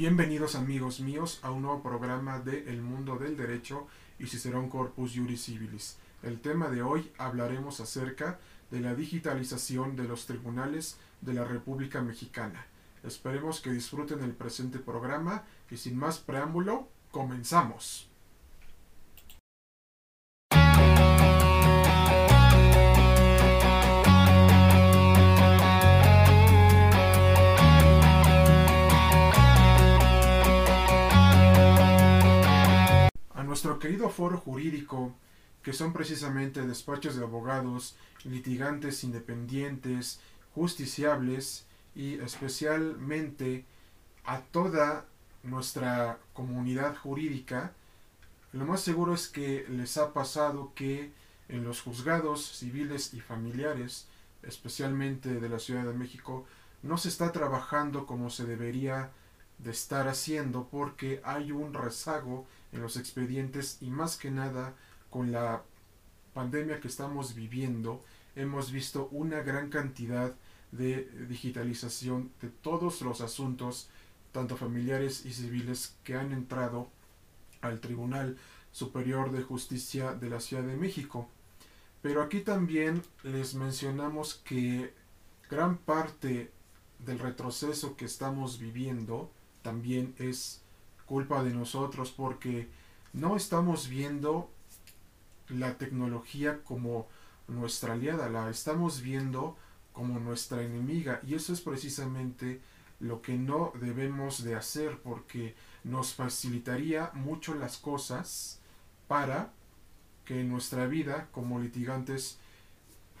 Bienvenidos amigos míos a un nuevo programa de El Mundo del Derecho y Cicerón Corpus Juris Civilis. El tema de hoy hablaremos acerca de la digitalización de los tribunales de la República Mexicana. Esperemos que disfruten el presente programa y sin más preámbulo, comenzamos. Querido foro jurídico, que son precisamente despachos de abogados, litigantes independientes, justiciables y especialmente a toda nuestra comunidad jurídica, lo más seguro es que les ha pasado que en los juzgados civiles y familiares, especialmente de la Ciudad de México, no se está trabajando como se debería de estar haciendo porque hay un rezago en los expedientes y más que nada con la pandemia que estamos viviendo hemos visto una gran cantidad de digitalización de todos los asuntos tanto familiares y civiles que han entrado al Tribunal Superior de Justicia de la Ciudad de México. Pero aquí también les mencionamos que gran parte del retroceso que estamos viviendo también es culpa de nosotros porque no estamos viendo la tecnología como nuestra aliada, la estamos viendo como nuestra enemiga y eso es precisamente lo que no debemos de hacer porque nos facilitaría mucho las cosas para que nuestra vida como litigantes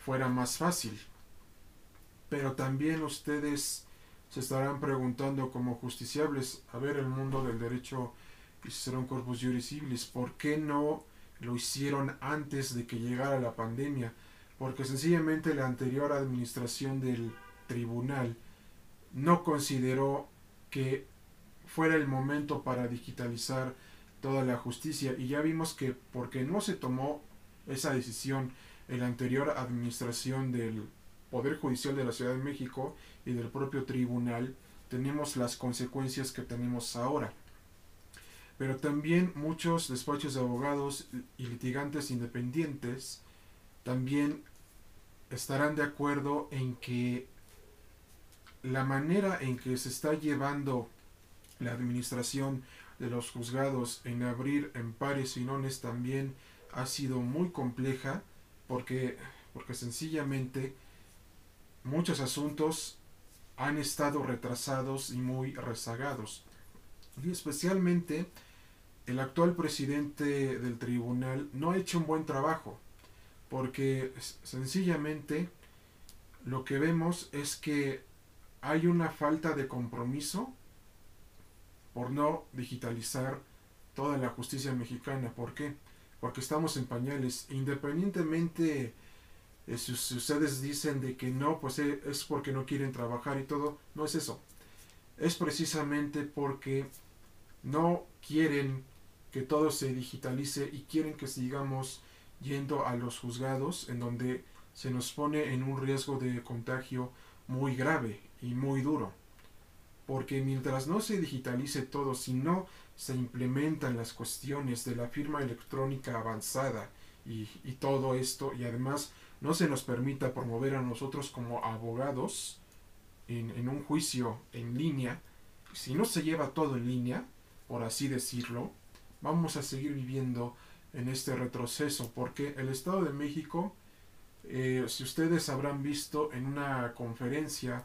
fuera más fácil. Pero también ustedes se estarán preguntando como justiciables, a ver el mundo del derecho y será un corpus juris ¿por qué no lo hicieron antes de que llegara la pandemia? Porque sencillamente la anterior administración del tribunal no consideró que fuera el momento para digitalizar toda la justicia y ya vimos que porque no se tomó esa decisión en la anterior administración del Poder Judicial de la Ciudad de México y del propio tribunal, tenemos las consecuencias que tenemos ahora. Pero también muchos despachos de abogados y litigantes independientes también estarán de acuerdo en que la manera en que se está llevando la administración de los juzgados en abrir en pares y nones también ha sido muy compleja porque, porque sencillamente muchos asuntos han estado retrasados y muy rezagados. Y especialmente el actual presidente del tribunal no ha hecho un buen trabajo, porque sencillamente lo que vemos es que hay una falta de compromiso por no digitalizar toda la justicia mexicana. ¿Por qué? Porque estamos en pañales. Independientemente eh, si, si, ustedes dicen de que no, pues eh, es porque no quieren trabajar y todo, no es eso. Es precisamente porque no quieren que todo se digitalice y quieren que sigamos yendo a los juzgados en donde se nos pone en un riesgo de contagio muy grave y muy duro. Porque mientras no se digitalice todo, si no se implementan las cuestiones de la firma electrónica avanzada y, todo esto, y además no se nos permita promover a nosotros como abogados en, en, un juicio en línea, si no se lleva todo en línea, por así decirlo, vamos a seguir viviendo en este retroceso, porque el Estado de México, eh, si ustedes habrán visto en una conferencia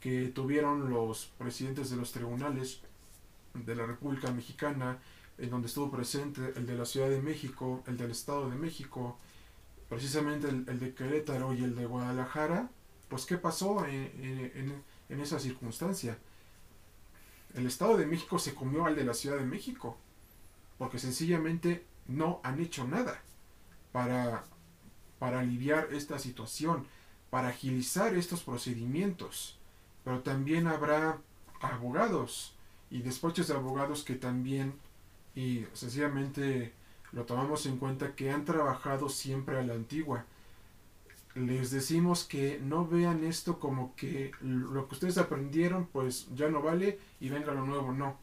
que tuvieron los presidentes de los tribunales de la República Mexicana, en donde estuvo presente el de la Ciudad de México, el del Estado de México, precisamente el, de Querétaro y el de Guadalajara, pues ¿qué pasó en, en, en, esa circunstancia? El Estado de México se comió al de la Ciudad de México, porque sencillamente no han hecho nada para, para aliviar esta situación, para agilizar estos procedimientos. Pero también habrá abogados y despachos de abogados que también y sencillamente lo tomamos en cuenta que han trabajado siempre a la antigua. Les decimos que no vean esto como que lo que ustedes aprendieron pues ya no vale y venga lo nuevo, no.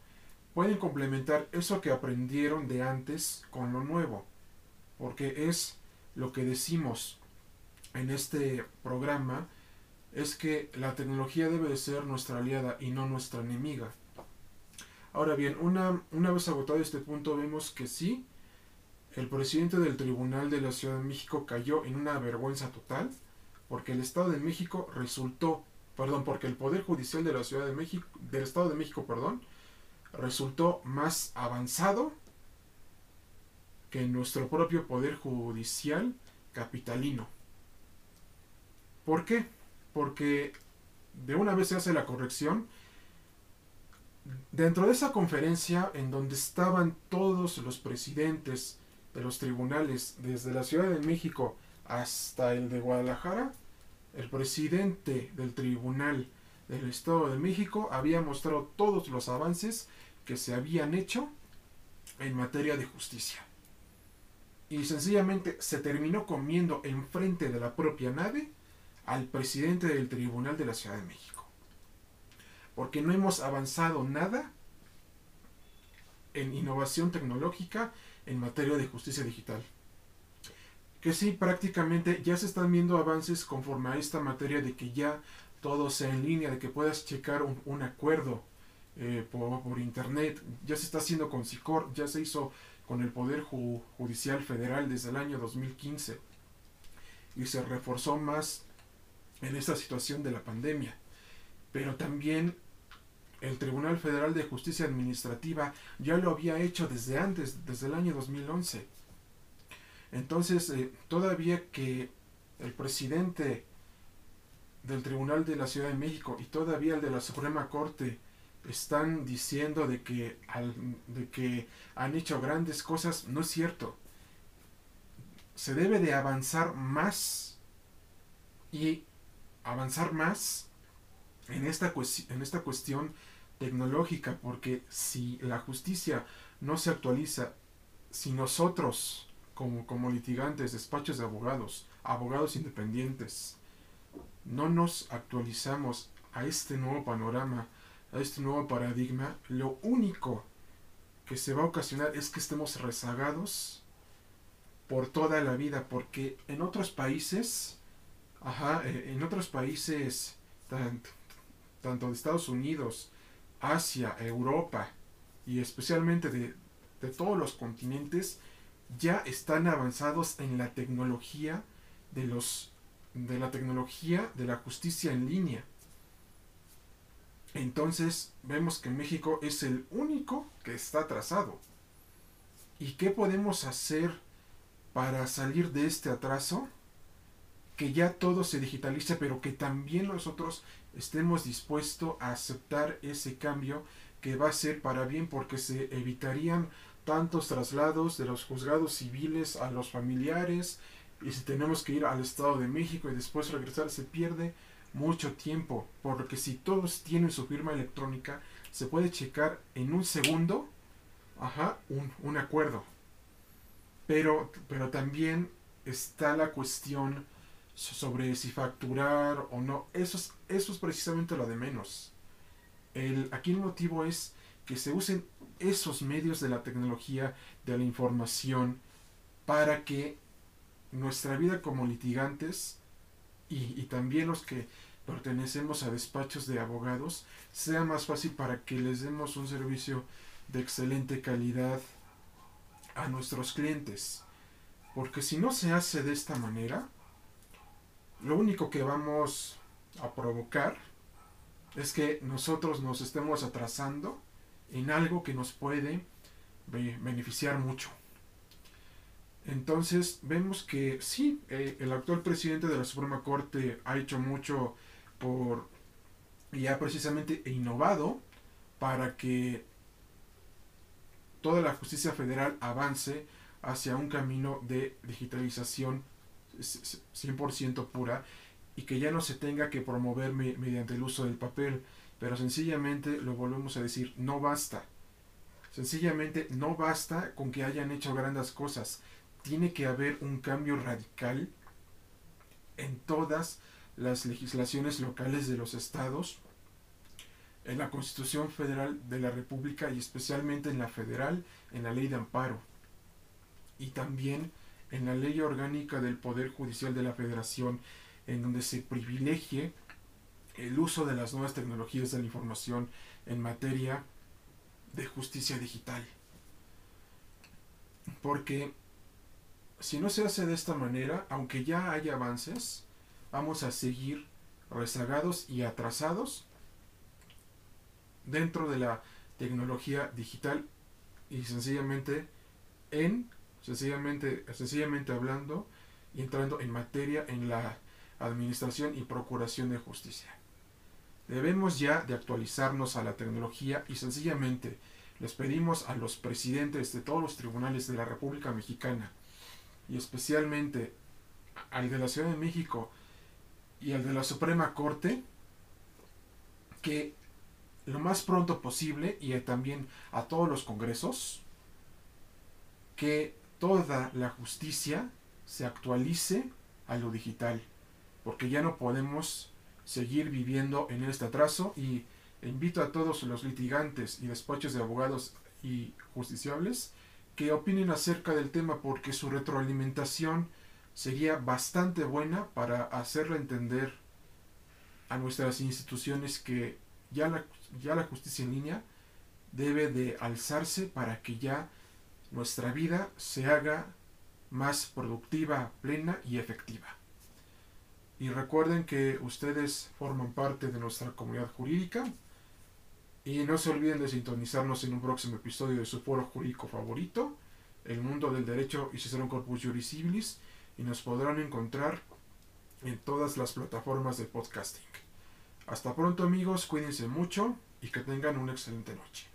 pueden complementar eso que aprendieron de antes con lo nuevo, porque es lo que decimos en este programa, es que la tecnología debe de ser nuestra aliada y no nuestra enemiga. Ahora bien, una, una vez agotado este punto, vemos que sí, el presidente del Tribunal de la Ciudad de México cayó en una vergüenza total, porque el Estado de México resultó, perdón, porque el Poder Judicial de la Ciudad de México, del Estado de México, perdón, resultó más avanzado que nuestro propio Poder Judicial capitalino. ¿Por qué? Porque de una vez se hace la corrección. Dentro de esa conferencia en donde estaban todos los presidentes de los tribunales, desde la Ciudad de México hasta el de Guadalajara, el presidente del Tribunal del Estado de México había mostrado todos los avances que se habían hecho en materia de justicia. Y sencillamente se terminó comiendo enfrente de la propia nave al presidente del Tribunal de la Ciudad de México. Porque no hemos avanzado nada en innovación tecnológica en materia de justicia digital. Que sí, prácticamente ya se están viendo avances conforme a esta materia de que ya todo sea en línea, de que puedas checar un, acuerdo eh, por, internet. Ya se está haciendo con SICOR, ya se hizo con el Poder Judicial Federal desde el año 2015. Y se reforzó más en esta situación de la pandemia. Pero también el Tribunal Federal de Justicia Administrativa ya lo había hecho desde antes, desde el año 2011. Entonces, eh, todavía que el presidente del Tribunal de la Ciudad de México y todavía el de la Suprema Corte están diciendo de que, de que han hecho grandes cosas, no es cierto. Se debe de avanzar más y avanzar más en esta, en esta cuestión tecnológica, porque si la justicia no se actualiza, si nosotros, como, como litigantes, despachos de abogados, abogados independientes, no nos actualizamos a este nuevo panorama, a este nuevo paradigma, lo único que se va a ocasionar es que estemos rezagados por toda la vida, porque en otros países, ajá, eh, en otros países, tanto de Estados Unidos, Asia, Europa y especialmente de, de todos los continentes, ya están avanzados en la tecnología de los de la tecnología de la justicia en línea. Entonces vemos que México es el único que está atrasado. ¿Y qué podemos hacer para salir de este atraso? Que ya todo se digitalice, pero que también nosotros estemos dispuestos a aceptar ese cambio que va a ser para bien porque se evitarían tantos traslados de los juzgados civiles a los familiares y si tenemos que ir al Estado de México y después regresar se pierde mucho tiempo porque si todos tienen su firma electrónica se puede checar en un segundo ajá, un, un acuerdo. Pero, pero también está la cuestión sobre si facturar o no. Eso es, eso es precisamente lo de menos. El, aquí el motivo es que se usen esos medios de la tecnología, de la información, para que nuestra vida como litigantes y, y también los que pertenecemos a despachos de abogados sea más fácil para que les demos un servicio de excelente calidad a nuestros clientes. Porque si no se hace de esta manera, lo único que vamos a provocar es que nosotros nos estemos atrasando en algo que nos puede beneficiar mucho. Entonces vemos que sí, eh, el actual presidente de la Suprema Corte ha hecho mucho por y ha precisamente innovado para que toda la justicia federal avance hacia un camino de digitalización 100% pura y que ya no se tenga que promover mediante el uso del papel, pero sencillamente lo volvemos a decir, no basta. Sencillamente no basta con que hayan hecho grandes cosas. Tiene que haber un cambio radical en todas las legislaciones locales de los estados en la Constitución Federal de la República y especialmente en la federal, en la ley de amparo y también en la ley orgánica del Poder Judicial de la Federación, en donde se privilegie el uso de las nuevas tecnologías de la información en materia de justicia digital. Porque si no se hace de esta manera, aunque ya haya avances, vamos a seguir rezagados y atrasados dentro de la tecnología digital y sencillamente en sencillamente sencillamente hablando y entrando en materia en la administración y procuración de justicia. Debemos ya de actualizarnos a la tecnología y sencillamente les pedimos a los presidentes de todos los tribunales de la República Mexicana y especialmente al de la Ciudad de México y al de la Suprema Corte que lo más pronto posible y también a todos los congresos que toda la justicia se actualice a lo digital porque ya no podemos seguir viviendo en este atraso. Y invito a todos los litigantes y despachos de abogados y justiciables que opinen acerca del tema porque su retroalimentación sería bastante buena para hacerle entender a nuestras instituciones que ya la, ya la justicia en línea debe de alzarse para que ya nuestra vida se haga más productiva, plena y efectiva. Y recuerden que ustedes forman parte de nuestra comunidad jurídica. Y no se olviden de sintonizarnos en un próximo episodio de su foro jurídico favorito, El Mundo del Derecho y Cicerón Corpus Juris Civilis, y nos podrán encontrar en todas las plataformas de podcasting. Hasta pronto amigos, cuídense mucho y que tengan una excelente noche.